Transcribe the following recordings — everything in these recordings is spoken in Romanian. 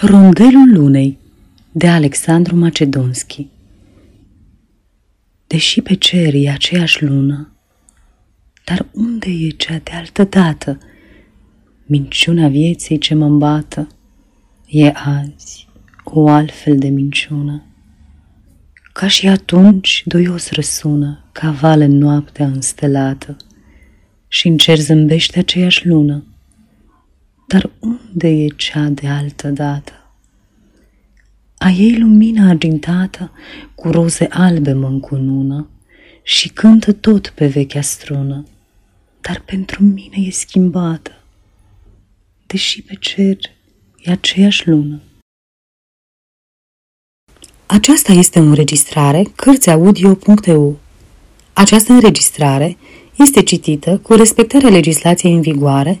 Rondelul lunei de Alexandru Macedonski Deși pe cer e aceeași lună, dar unde e cea de altă dată? Minciuna vieții ce mă îmbată e azi o altfel de minciună. Ca și atunci duios răsună ca vale în noaptea înstelată și în cer zâmbește aceeași lună. Dar unde e cea de altă dată? A ei lumina argintată cu roze albe mă încunună și cântă tot pe vechea strună, dar pentru mine e schimbată, deși pe cer e aceeași lună. Aceasta este o înregistrare Cărțiaudio.eu. Această înregistrare este citită cu respectarea legislației în vigoare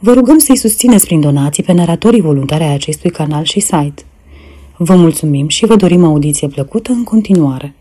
Vă rugăm să-i susțineți prin donații pe naratorii voluntari ai acestui canal și site. Vă mulțumim și vă dorim audiție plăcută în continuare.